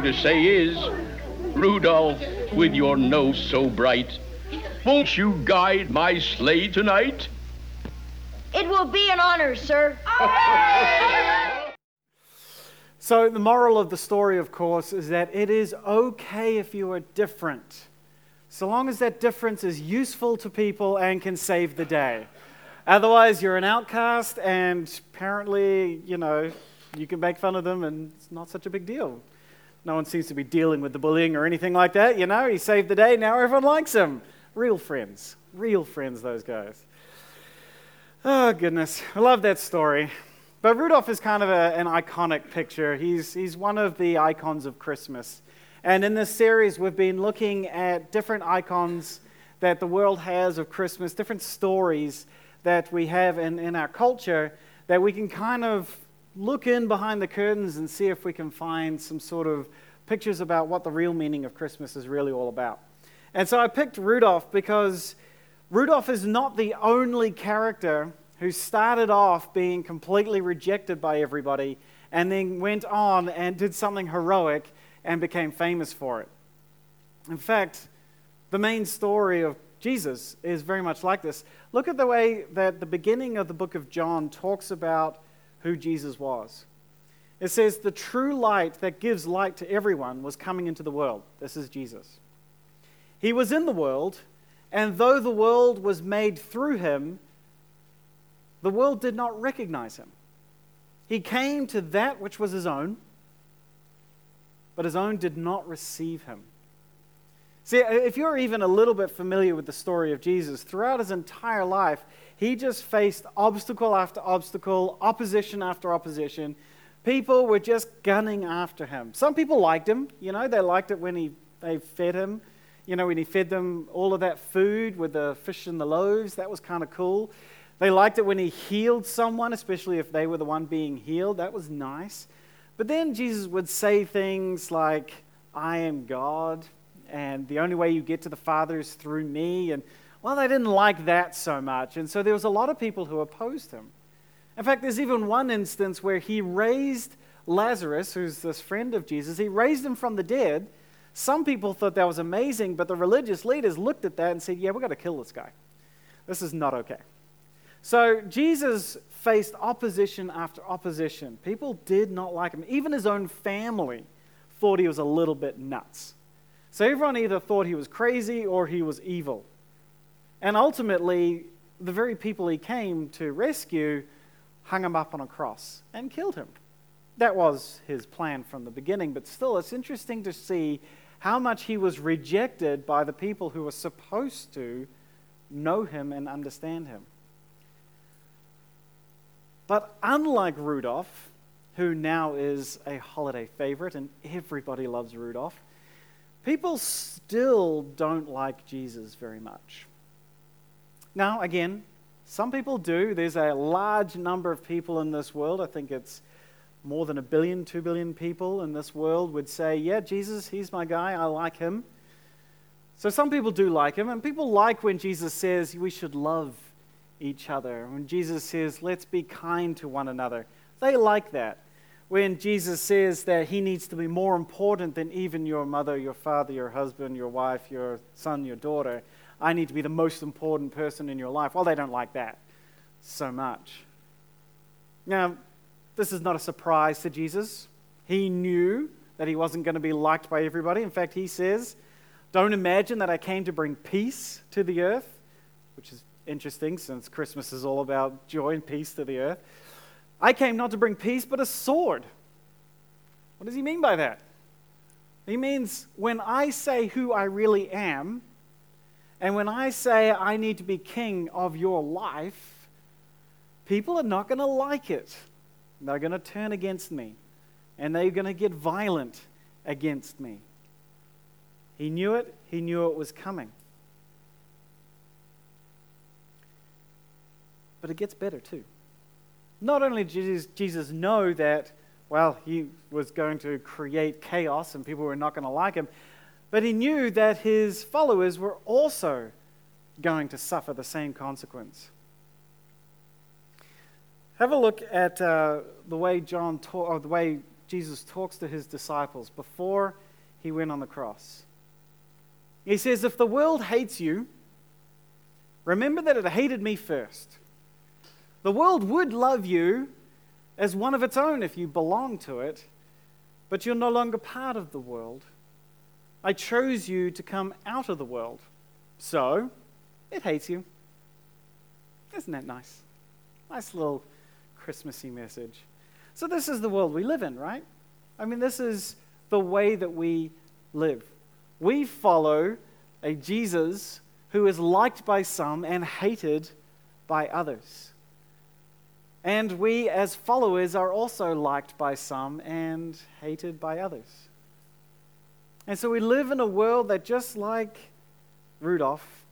trying to say is, Rudolph, with your nose so bright, won't you guide my sleigh tonight? It will be an honor, sir. So, the moral of the story, of course, is that it is okay if you are different, so long as that difference is useful to people and can save the day. Otherwise, you're an outcast, and apparently, you know, you can make fun of them, and it's not such a big deal. No one seems to be dealing with the bullying or anything like that. You know, he saved the day, now everyone likes him. Real friends. Real friends, those guys. Oh, goodness. I love that story. But Rudolph is kind of a, an iconic picture. He's, he's one of the icons of Christmas. And in this series, we've been looking at different icons that the world has of Christmas, different stories that we have in, in our culture that we can kind of look in behind the curtains and see if we can find some sort of pictures about what the real meaning of Christmas is really all about. And so I picked Rudolph because Rudolph is not the only character who started off being completely rejected by everybody and then went on and did something heroic and became famous for it. In fact, the main story of Jesus is very much like this. Look at the way that the beginning of the book of John talks about who Jesus was. It says, The true light that gives light to everyone was coming into the world. This is Jesus. He was in the world, and though the world was made through him, the world did not recognize him. He came to that which was his own, but his own did not receive him. See, if you're even a little bit familiar with the story of Jesus, throughout his entire life, he just faced obstacle after obstacle, opposition after opposition. People were just gunning after him. Some people liked him, you know, they liked it when he, they fed him. You know, when he fed them all of that food with the fish and the loaves, that was kind of cool. They liked it when he healed someone, especially if they were the one being healed. That was nice. But then Jesus would say things like, I am God, and the only way you get to the Father is through me. And well, they didn't like that so much. And so there was a lot of people who opposed him. In fact, there's even one instance where he raised Lazarus, who's this friend of Jesus, he raised him from the dead. Some people thought that was amazing, but the religious leaders looked at that and said, Yeah, we've got to kill this guy. This is not okay. So Jesus faced opposition after opposition. People did not like him. Even his own family thought he was a little bit nuts. So everyone either thought he was crazy or he was evil. And ultimately, the very people he came to rescue hung him up on a cross and killed him. That was his plan from the beginning, but still, it's interesting to see how much he was rejected by the people who were supposed to know him and understand him. But unlike Rudolph, who now is a holiday favorite and everybody loves Rudolph, people still don't like Jesus very much. Now, again, some people do. There's a large number of people in this world. I think it's more than a billion, two billion people in this world would say, Yeah, Jesus, he's my guy. I like him. So some people do like him, and people like when Jesus says we should love each other. When Jesus says, Let's be kind to one another, they like that. When Jesus says that he needs to be more important than even your mother, your father, your husband, your wife, your son, your daughter, I need to be the most important person in your life. Well, they don't like that so much. Now, this is not a surprise to Jesus. He knew that he wasn't going to be liked by everybody. In fact, he says, Don't imagine that I came to bring peace to the earth, which is interesting since Christmas is all about joy and peace to the earth. I came not to bring peace, but a sword. What does he mean by that? He means when I say who I really am, and when I say I need to be king of your life, people are not going to like it. They're going to turn against me, and they're going to get violent against me. He knew it, he knew it was coming. But it gets better too. Not only did Jesus know that, well, he was going to create chaos and people were not going to like him, but he knew that his followers were also going to suffer the same consequence. Have a look at uh, the way John ta- or the way Jesus talks to his disciples before he went on the cross. He says, If the world hates you, remember that it hated me first. The world would love you as one of its own if you belong to it, but you're no longer part of the world. I chose you to come out of the world, so it hates you. Isn't that nice? Nice little Christmassy message. So, this is the world we live in, right? I mean, this is the way that we live. We follow a Jesus who is liked by some and hated by others. And we, as followers, are also liked by some and hated by others. And so we live in a world that, just like Rudolph,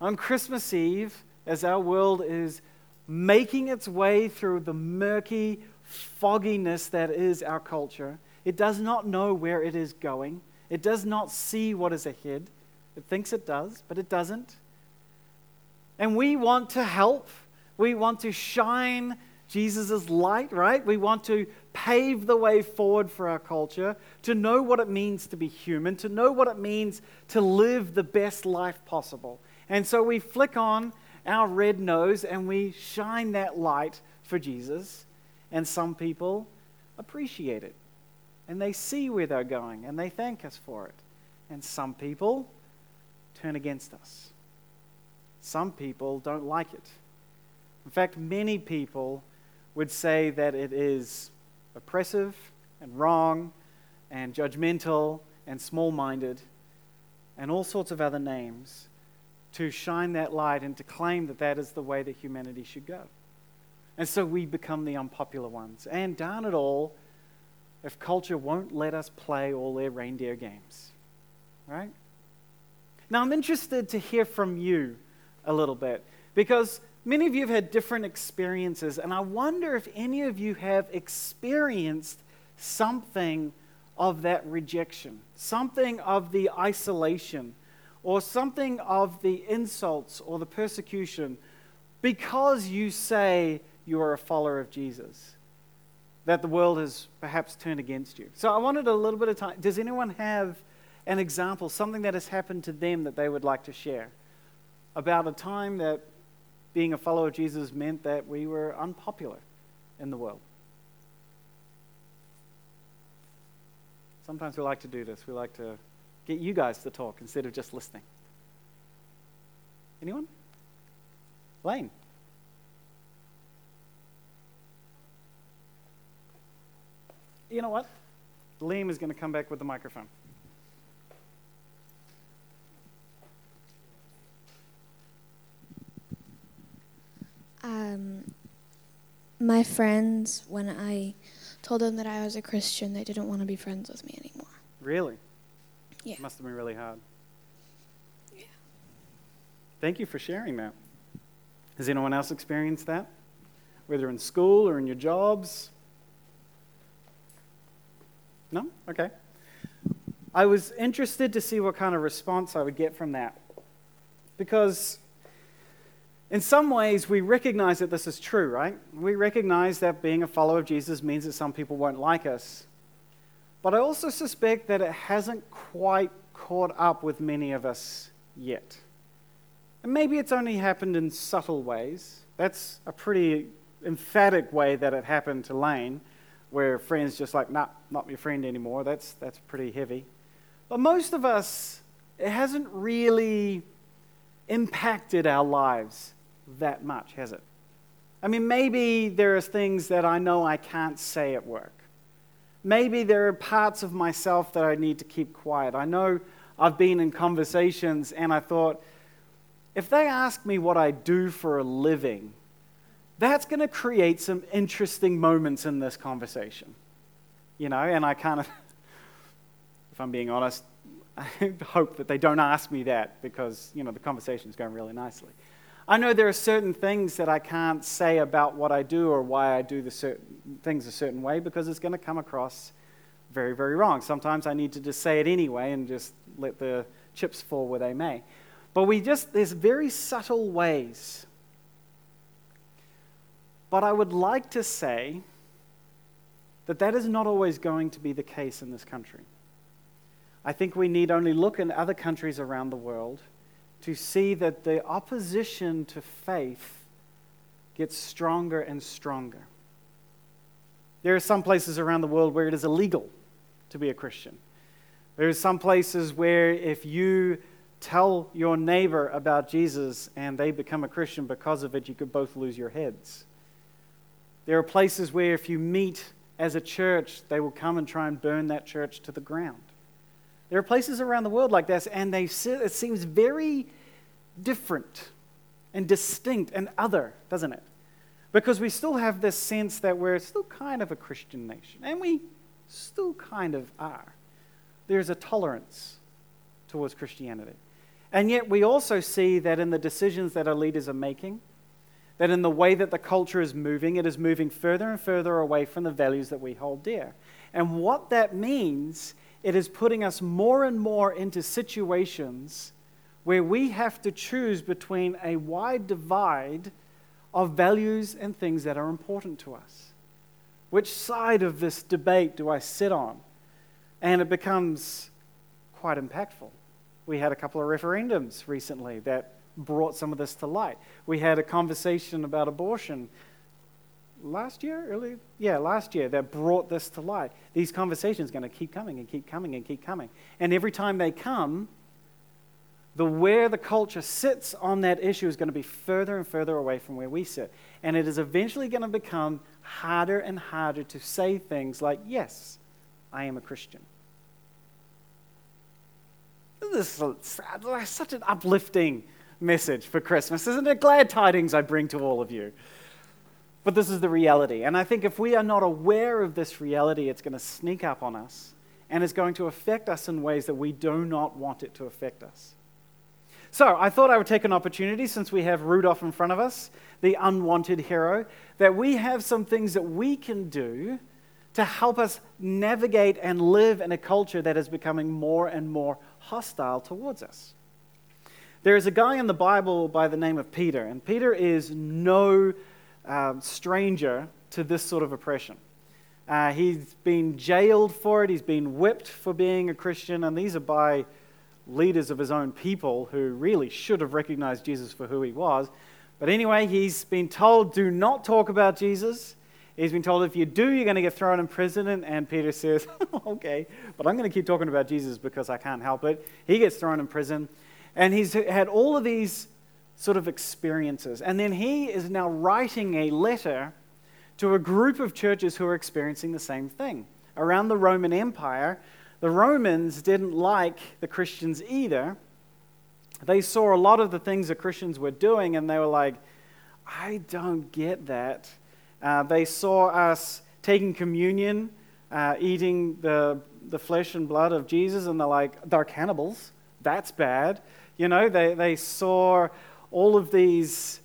on Christmas Eve, as our world is making its way through the murky fogginess that is our culture, it does not know where it is going. It does not see what is ahead. It thinks it does, but it doesn't. And we want to help we want to shine Jesus' light, right? We want to pave the way forward for our culture, to know what it means to be human, to know what it means to live the best life possible. And so we flick on our red nose and we shine that light for Jesus. And some people appreciate it. And they see where they're going and they thank us for it. And some people turn against us. Some people don't like it. In fact, many people would say that it is oppressive and wrong and judgmental and small minded and all sorts of other names to shine that light and to claim that that is the way that humanity should go. And so we become the unpopular ones. And darn it all, if culture won't let us play all their reindeer games. Right? Now, I'm interested to hear from you a little bit because Many of you have had different experiences, and I wonder if any of you have experienced something of that rejection, something of the isolation, or something of the insults or the persecution because you say you are a follower of Jesus, that the world has perhaps turned against you. So I wanted a little bit of time. Does anyone have an example, something that has happened to them that they would like to share? About a time that being a follower of Jesus meant that we were unpopular in the world. Sometimes we like to do this. We like to get you guys to talk instead of just listening. Anyone? Lane. You know what? Liam is going to come back with the microphone. Um, my friends, when I told them that I was a Christian, they didn't want to be friends with me anymore. Really? Yeah. It must have been really hard. Yeah. Thank you for sharing that. Has anyone else experienced that? Whether in school or in your jobs? No? Okay. I was interested to see what kind of response I would get from that. Because in some ways, we recognize that this is true, right? We recognize that being a follower of Jesus means that some people won't like us. But I also suspect that it hasn't quite caught up with many of us yet. And maybe it's only happened in subtle ways. That's a pretty emphatic way that it happened to Lane, where friends just like, nah, not your friend anymore. That's, that's pretty heavy. But most of us, it hasn't really impacted our lives that much, has it? I mean, maybe there are things that I know I can't say at work. Maybe there are parts of myself that I need to keep quiet. I know I've been in conversations and I thought, if they ask me what I do for a living, that's going to create some interesting moments in this conversation. You know, and I kind of, if I'm being honest, I hope that they don't ask me that because, you know, the conversation is going really nicely. I know there are certain things that I can't say about what I do or why I do the certain things a certain way because it's going to come across very, very wrong. Sometimes I need to just say it anyway and just let the chips fall where they may. But we just, there's very subtle ways. But I would like to say that that is not always going to be the case in this country. I think we need only look in other countries around the world to see that the opposition to faith gets stronger and stronger. There are some places around the world where it is illegal to be a Christian. There are some places where if you tell your neighbor about Jesus and they become a Christian because of it, you could both lose your heads. There are places where if you meet as a church, they will come and try and burn that church to the ground. There are places around the world like this, and they, it seems very different and distinct and other, doesn't it? Because we still have this sense that we're still kind of a Christian nation, and we still kind of are. There's a tolerance towards Christianity. And yet, we also see that in the decisions that our leaders are making, that in the way that the culture is moving, it is moving further and further away from the values that we hold dear. And what that means, it is putting us more and more into situations where we have to choose between a wide divide of values and things that are important to us. Which side of this debate do I sit on? And it becomes quite impactful. We had a couple of referendums recently that brought some of this to light. We had a conversation about abortion last year, early, yeah, last year that brought this to light. These conversations are going to keep coming and keep coming and keep coming. And every time they come, the where the culture sits on that issue is going to be further and further away from where we sit. And it is eventually going to become harder and harder to say things like, Yes, I am a Christian. This is such an uplifting message for Christmas. Isn't it glad tidings I bring to all of you? But this is the reality. And I think if we are not aware of this reality, it's going to sneak up on us and it's going to affect us in ways that we do not want it to affect us. So I thought I would take an opportunity, since we have Rudolph in front of us, the unwanted hero, that we have some things that we can do to help us navigate and live in a culture that is becoming more and more hostile towards us. There is a guy in the Bible by the name of Peter, and Peter is no um, stranger to this sort of oppression. Uh, he's been jailed for it, he's been whipped for being a Christian, and these are by leaders of his own people who really should have recognized Jesus for who he was. But anyway, he's been told, do not talk about Jesus. He's been told, if you do, you're going to get thrown in prison. And Peter says, okay, but I'm going to keep talking about Jesus because I can't help it. He gets thrown in prison. And he's had all of these sort of experiences. And then he is now writing a letter to a group of churches who are experiencing the same thing. Around the Roman Empire, the Romans didn't like the Christians either. They saw a lot of the things the Christians were doing and they were like, I don't get that. Uh, they saw us taking communion, uh, eating the, the flesh and blood of Jesus, and they're like, they're cannibals. That's bad. You know, they, they saw all of these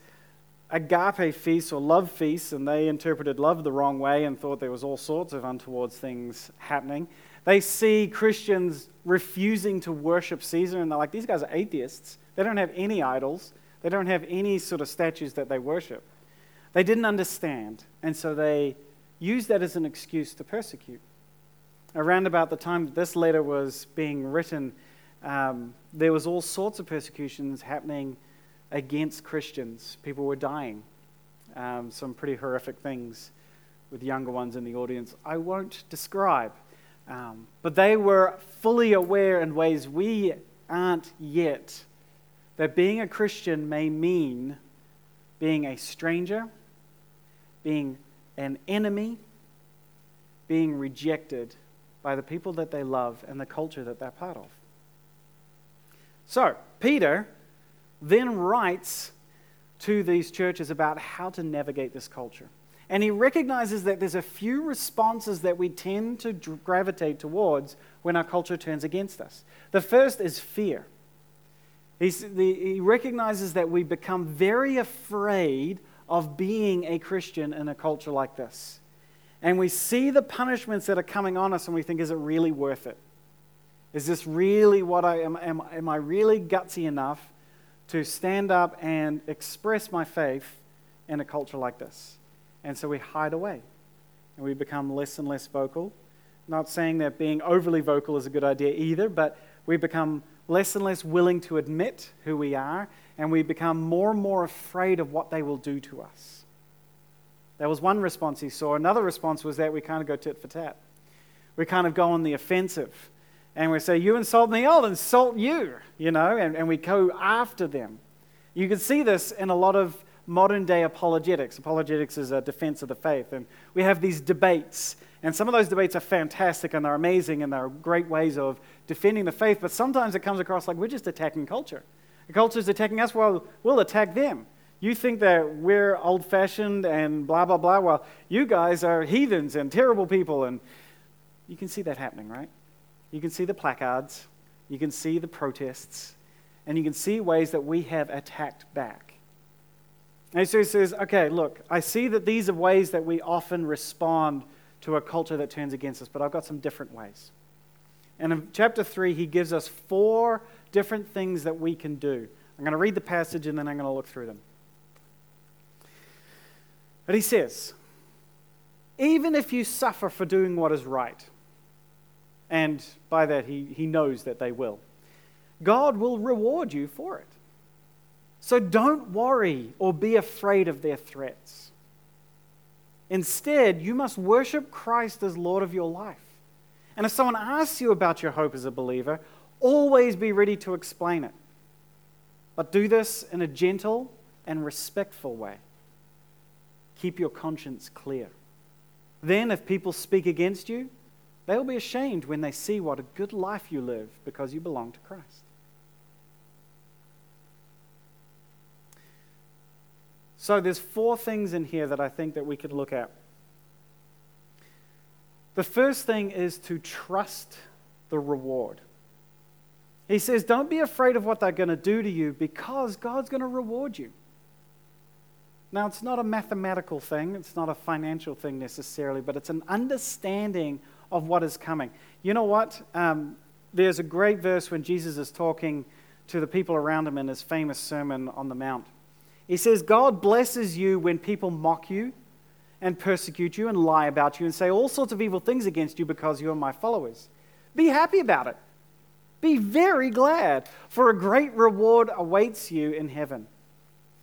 agape feasts or love feasts, and they interpreted love the wrong way and thought there was all sorts of untoward things happening. They see Christians refusing to worship Caesar, and they're like, these guys are atheists. They don't have any idols, they don't have any sort of statues that they worship. They didn't understand, and so they used that as an excuse to persecute. Around about the time that this letter was being written, um, there was all sorts of persecutions happening against Christians. People were dying. Um, some pretty horrific things with younger ones in the audience. I won't describe. Um, but they were fully aware in ways we aren't yet that being a Christian may mean being a stranger, being an enemy, being rejected by the people that they love and the culture that they're part of. So, Peter then writes to these churches about how to navigate this culture. And he recognizes that there's a few responses that we tend to gravitate towards when our culture turns against us. The first is fear. He's, he recognizes that we become very afraid of being a Christian in a culture like this. And we see the punishments that are coming on us and we think, is it really worth it? Is this really what I am? Am, am I really gutsy enough to stand up and express my faith in a culture like this? And so we hide away. and we become less and less vocal. Not saying that being overly vocal is a good idea either, but we become less and less willing to admit who we are, and we become more and more afraid of what they will do to us. That was one response he saw. Another response was that we kind of go tit for tat. We kind of go on the offensive. And we say, You insult me, I'll insult you, you know, and, and we go after them. You can see this in a lot of modern day apologetics. Apologetics is a defense of the faith. And we have these debates. And some of those debates are fantastic and they're amazing and they're great ways of defending the faith. But sometimes it comes across like we're just attacking culture. The culture is attacking us, well, we'll attack them. You think that we're old fashioned and blah, blah, blah. Well, you guys are heathens and terrible people. And you can see that happening, right? You can see the placards, you can see the protests, and you can see ways that we have attacked back. And so he says, okay, look, I see that these are ways that we often respond to a culture that turns against us, but I've got some different ways. And in chapter 3, he gives us four different things that we can do. I'm going to read the passage and then I'm going to look through them. But he says, even if you suffer for doing what is right, and by that he, he knows that they will, God will reward you for it. So don't worry or be afraid of their threats. Instead, you must worship Christ as Lord of your life. And if someone asks you about your hope as a believer, always be ready to explain it. But do this in a gentle and respectful way. Keep your conscience clear. Then, if people speak against you, they will be ashamed when they see what a good life you live because you belong to Christ. So there's four things in here that I think that we could look at. The first thing is to trust the reward. He says, Don't be afraid of what they're going to do to you because God's going to reward you. Now, it's not a mathematical thing, it's not a financial thing necessarily, but it's an understanding of what is coming. You know what? Um, there's a great verse when Jesus is talking to the people around him in his famous Sermon on the Mount. He says, God blesses you when people mock you and persecute you and lie about you and say all sorts of evil things against you because you are my followers. Be happy about it. Be very glad, for a great reward awaits you in heaven.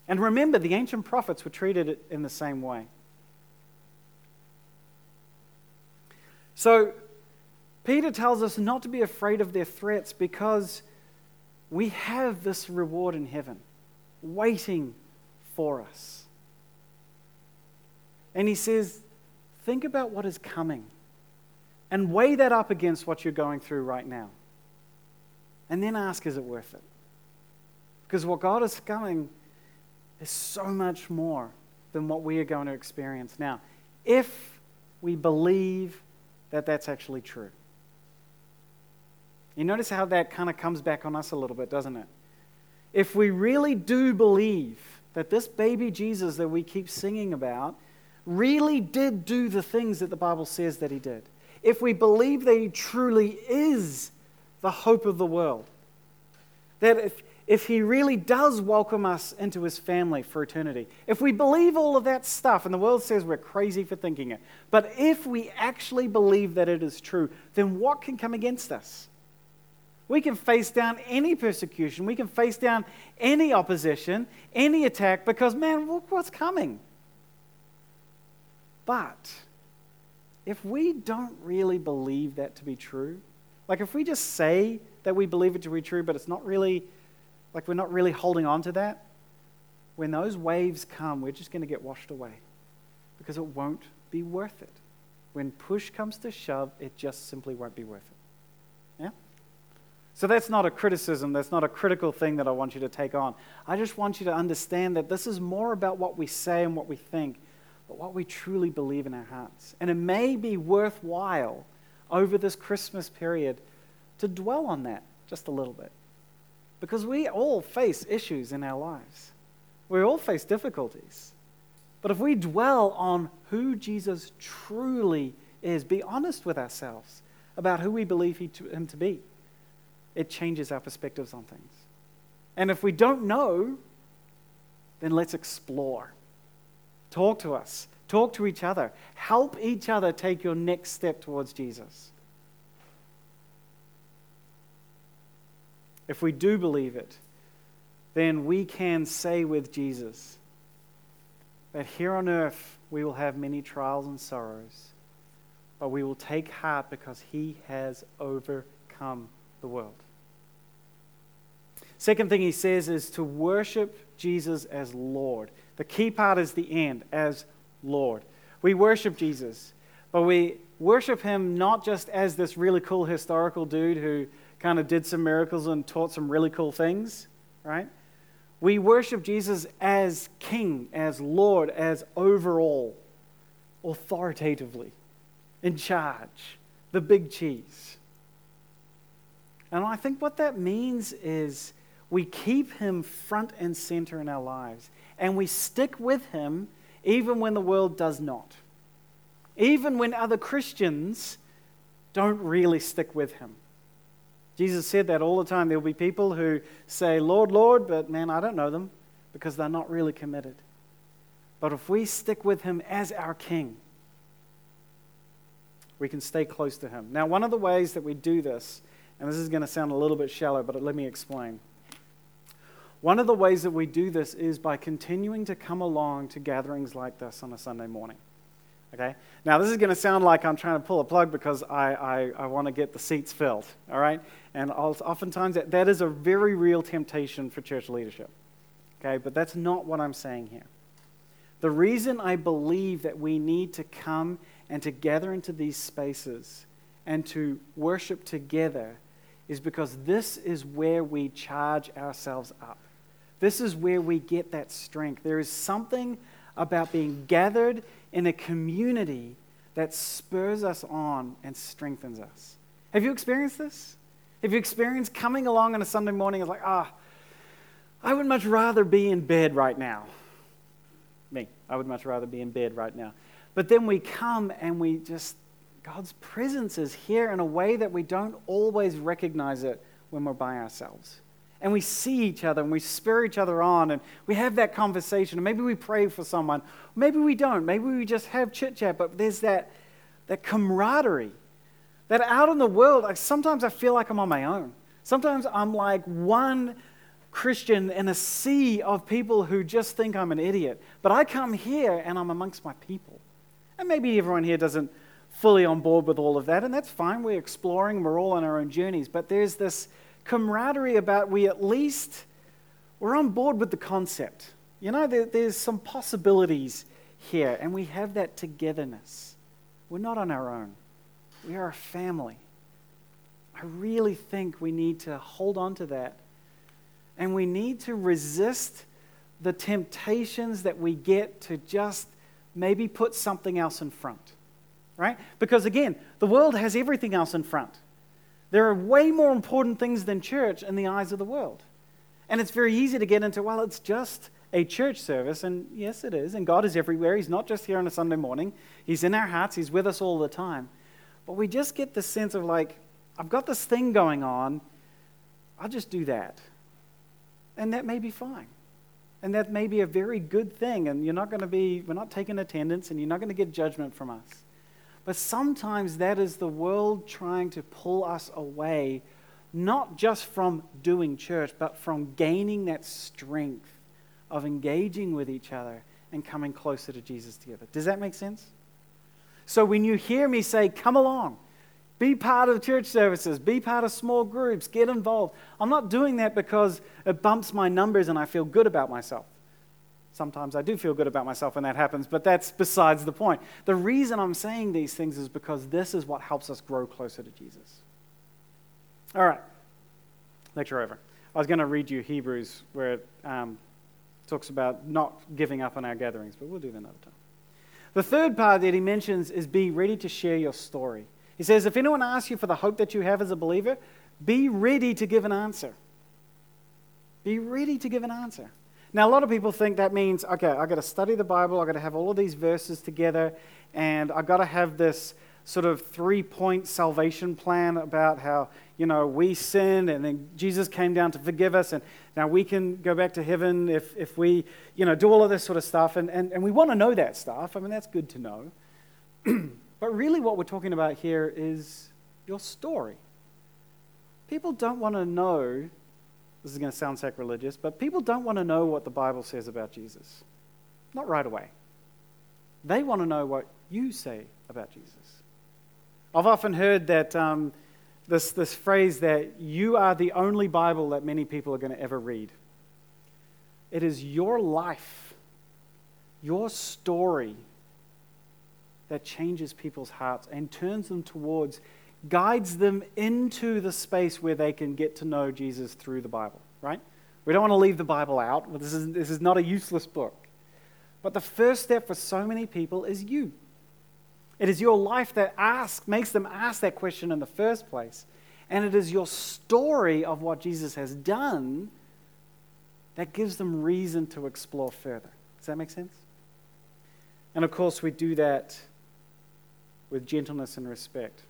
And remember, the ancient prophets were treated in the same way. So, Peter tells us not to be afraid of their threats because we have this reward in heaven waiting for us. And he says, think about what is coming and weigh that up against what you're going through right now. And then ask, is it worth it? Because what God is coming is so much more than what we are going to experience now. If we believe that that's actually true. You notice how that kind of comes back on us a little bit, doesn't it? If we really do believe that this baby Jesus that we keep singing about really did do the things that the Bible says that he did, if we believe that he truly is the hope of the world, that if, if he really does welcome us into his family for eternity, if we believe all of that stuff, and the world says we're crazy for thinking it, but if we actually believe that it is true, then what can come against us? We can face down any persecution, we can face down any opposition, any attack, because man, look what's coming. But if we don't really believe that to be true, like if we just say that we believe it to be true, but it's not really like we're not really holding on to that, when those waves come, we're just going to get washed away because it won't be worth it. When push comes to shove, it just simply won't be worth it. Yeah? So that's not a criticism, that's not a critical thing that I want you to take on. I just want you to understand that this is more about what we say and what we think, but what we truly believe in our hearts. And it may be worthwhile over this Christmas period to dwell on that just a little bit. Because we all face issues in our lives, we all face difficulties. But if we dwell on who Jesus truly is, be honest with ourselves about who we believe him to be, it changes our perspectives on things. And if we don't know, then let's explore. Talk to us. Talk to each other. Help each other take your next step towards Jesus. If we do believe it, then we can say with Jesus that here on earth we will have many trials and sorrows, but we will take heart because he has overcome the world. Second thing he says is to worship Jesus as Lord. The key part is the end, as Lord. We worship Jesus, but we worship him not just as this really cool historical dude who kind of did some miracles and taught some really cool things, right? We worship Jesus as King, as Lord, as overall, authoritatively, in charge, the big cheese. And I think what that means is we keep him front and center in our lives, and we stick with him even when the world does not. Even when other Christians don't really stick with him. Jesus said that all the time. There will be people who say, Lord, Lord, but man, I don't know them because they're not really committed. But if we stick with him as our king, we can stay close to him. Now, one of the ways that we do this, and this is going to sound a little bit shallow, but let me explain. One of the ways that we do this is by continuing to come along to gatherings like this on a Sunday morning. Okay? Now, this is going to sound like I'm trying to pull a plug because I, I, I want to get the seats filled. All right? And oftentimes that, that is a very real temptation for church leadership. Okay? But that's not what I'm saying here. The reason I believe that we need to come and to gather into these spaces and to worship together is because this is where we charge ourselves up. This is where we get that strength. There is something about being gathered in a community that spurs us on and strengthens us. Have you experienced this? Have you experienced coming along on a Sunday morning and like, ah, I would much rather be in bed right now. Me, I would much rather be in bed right now. But then we come and we just, God's presence is here in a way that we don't always recognize it when we're by ourselves and we see each other and we spur each other on and we have that conversation. And maybe we pray for someone. Maybe we don't. Maybe we just have chit chat, but there's that, that camaraderie that out in the world, like sometimes I feel like I'm on my own. Sometimes I'm like one Christian in a sea of people who just think I'm an idiot. But I come here and I'm amongst my people. And maybe everyone here doesn't fully on board with all of that, and that's fine. We're exploring, we're all on our own journeys. But there's this camaraderie about we at least we're on board with the concept. You know, there, there's some possibilities here, and we have that togetherness. We're not on our own. We are a family. I really think we need to hold on to that. And we need to resist the temptations that we get to just maybe put something else in front. Right? Because again, the world has everything else in front. There are way more important things than church in the eyes of the world. And it's very easy to get into, well, it's just a church service. And yes, it is. And God is everywhere. He's not just here on a Sunday morning, He's in our hearts, He's with us all the time. But we just get this sense of like, I've got this thing going on, I'll just do that. And that may be fine. And that may be a very good thing. And you're not going to be, we're not taking attendance, and you're not going to get judgment from us. But sometimes that is the world trying to pull us away, not just from doing church, but from gaining that strength of engaging with each other and coming closer to Jesus together. Does that make sense? So when you hear me say, come along, be part of church services, be part of small groups, get involved, I'm not doing that because it bumps my numbers and I feel good about myself. Sometimes I do feel good about myself when that happens, but that's besides the point. The reason I'm saying these things is because this is what helps us grow closer to Jesus. All right, lecture over. I was going to read you Hebrews where it um, talks about not giving up on our gatherings, but we'll do that another time. The third part that he mentions is be ready to share your story. He says, if anyone asks you for the hope that you have as a believer, be ready to give an answer. Be ready to give an answer. Now, a lot of people think that means, okay, I've got to study the Bible, I've got to have all of these verses together, and I've got to have this sort of three point salvation plan about how, you know, we sinned and then Jesus came down to forgive us and now we can go back to heaven if, if we, you know, do all of this sort of stuff. And, and, and we want to know that stuff. I mean, that's good to know. but really, what we're talking about here is your story. People don't want to know, this is going to sound sacrilegious, but people don't want to know what the Bible says about Jesus. Not right away. They want to know what you say about Jesus. I've often heard that um, this, this phrase that you are the only Bible that many people are going to ever read. It is your life, your story, that changes people's hearts and turns them towards, guides them into the space where they can get to know Jesus through the Bible, right? We don't want to leave the Bible out. This is, this is not a useless book. But the first step for so many people is you. It is your life that asks, makes them ask that question in the first place. And it is your story of what Jesus has done that gives them reason to explore further. Does that make sense? And of course, we do that with gentleness and respect.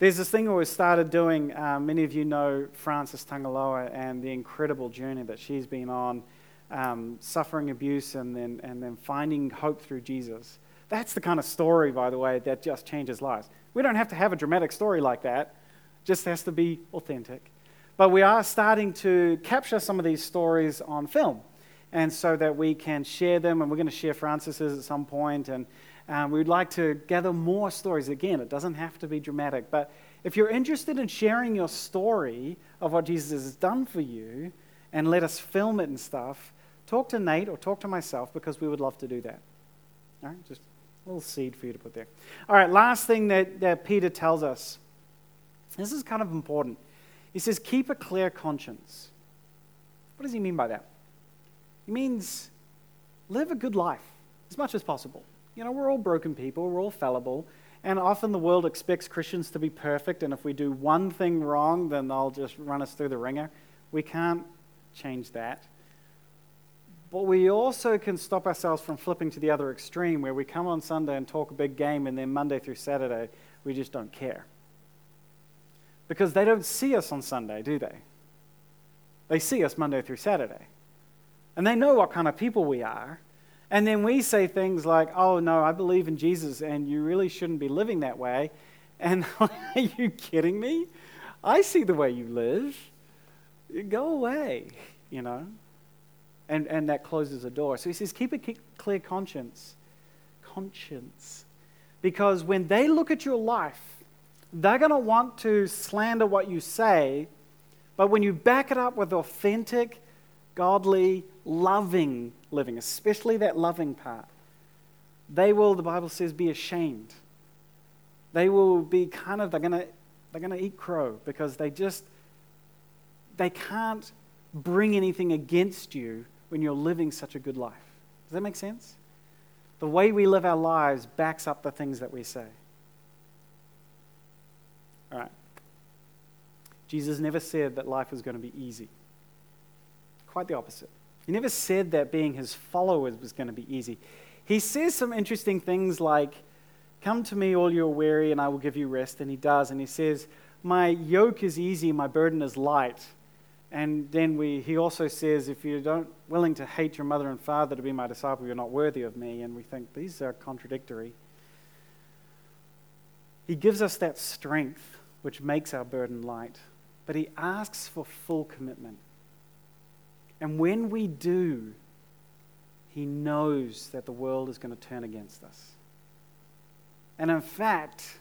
There's this thing we started doing. Um, many of you know Frances Tangaloa and the incredible journey that she's been on, um, suffering abuse and then, and then finding hope through Jesus. That's the kind of story, by the way, that just changes lives. We don't have to have a dramatic story like that, it just has to be authentic. But we are starting to capture some of these stories on film, and so that we can share them, and we're going to share Frances's at some point, and um, we'd like to gather more stories. Again, it doesn't have to be dramatic, but if you're interested in sharing your story of what Jesus has done for you, and let us film it and stuff, talk to Nate or talk to myself because we would love to do that. All right, just a little seed for you to put there. All right, last thing that, that Peter tells us. This is kind of important. He says, keep a clear conscience. What does he mean by that? He means live a good life as much as possible. You know, we're all broken people, we're all fallible, and often the world expects Christians to be perfect, and if we do one thing wrong, then they'll just run us through the wringer. We can't change that. But we also can stop ourselves from flipping to the other extreme where we come on Sunday and talk a big game, and then Monday through Saturday, we just don't care. Because they don't see us on Sunday, do they? They see us Monday through Saturday. And they know what kind of people we are. And then we say things like, oh, no, I believe in Jesus, and you really shouldn't be living that way. And are you kidding me? I see the way you live. Go away, you know? and, and that closes a door. So he says, keep a clear conscience. Conscience. Because when they look at your life, they're going to want to slander what you say, but when you back it up with authentic, godly, loving living, especially that loving part, they will, the Bible says, be ashamed. They will be kind of, they're going to, they're going to eat crow because they just, they can't bring anything against you when you're living such a good life. Does that make sense? The way we live our lives backs up the things that we say. All right. Jesus never said that life was going to be easy. Quite the opposite. He never said that being his followers was going to be easy. He says some interesting things like, Come to me, all you are weary, and I will give you rest. And he does. And he says, My yoke is easy, my burden is light. And then we, he also says, if you're not willing to hate your mother and father to be my disciple, you're not worthy of me. And we think these are contradictory. He gives us that strength which makes our burden light, but he asks for full commitment. And when we do, he knows that the world is going to turn against us. And in fact,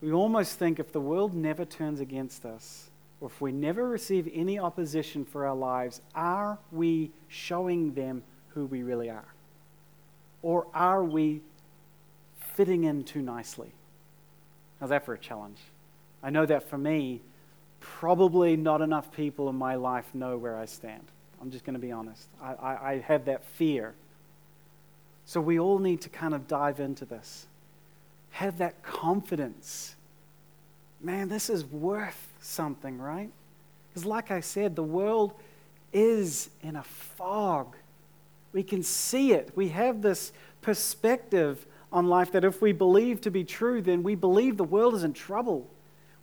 we almost think if the world never turns against us, or if we never receive any opposition for our lives, are we showing them who we really are? Or are we fitting in too nicely? How's that for a challenge? I know that for me, probably not enough people in my life know where I stand. I'm just going to be honest. I, I, I have that fear. So we all need to kind of dive into this. Have that confidence. Man, this is worth something, right? Because, like I said, the world is in a fog. We can see it. We have this perspective on life that if we believe to be true, then we believe the world is in trouble.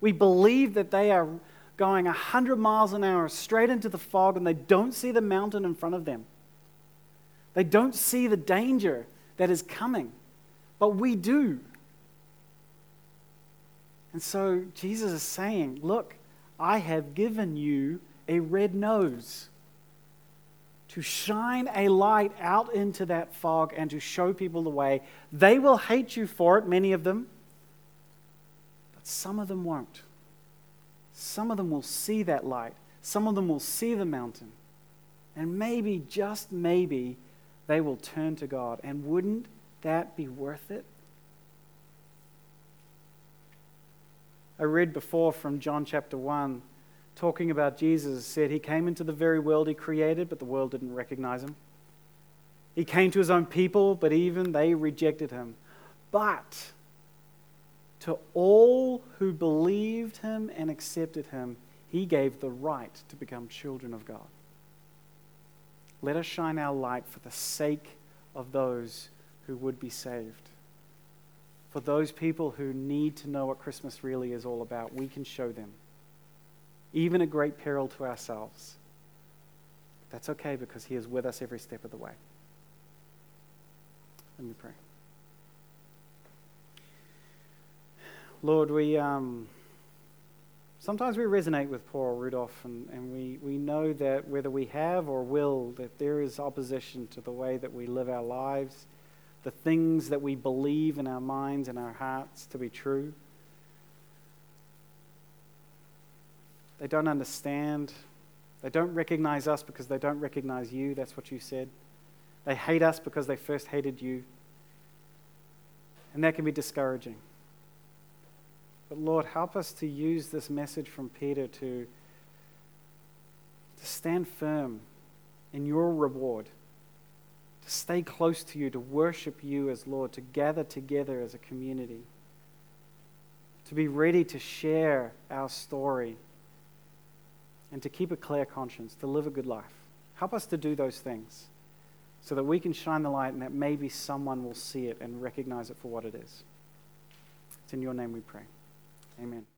We believe that they are going 100 miles an hour straight into the fog and they don't see the mountain in front of them. They don't see the danger that is coming, but we do. And so Jesus is saying, Look, I have given you a red nose to shine a light out into that fog and to show people the way. They will hate you for it, many of them, some of them won't. Some of them will see that light, some of them will see the mountain, and maybe, just maybe, they will turn to God. And wouldn't that be worth it? I read before from John chapter 1, talking about Jesus, said he came into the very world he created, but the world didn't recognize him. He came to his own people, but even they rejected him. But to all who believed him and accepted him, he gave the right to become children of God. Let us shine our light for the sake of those who would be saved. For those people who need to know what Christmas really is all about, we can show them, even at great peril to ourselves. That's okay because He is with us every step of the way. Let me pray. Lord, we um, sometimes we resonate with poor Rudolph, and, and we, we know that whether we have or will, that there is opposition to the way that we live our lives, the things that we believe in our minds and our hearts to be true. They don't understand. They don't recognize us because they don't recognize you. That's what you said. They hate us because they first hated you. And that can be discouraging. But Lord, help us to use this message from Peter to, to stand firm in your reward, to stay close to you, to worship you as Lord, to gather together as a community, to be ready to share our story, and to keep a clear conscience, to live a good life. Help us to do those things so that we can shine the light and that maybe someone will see it and recognize it for what it is. It's in your name we pray. Amen.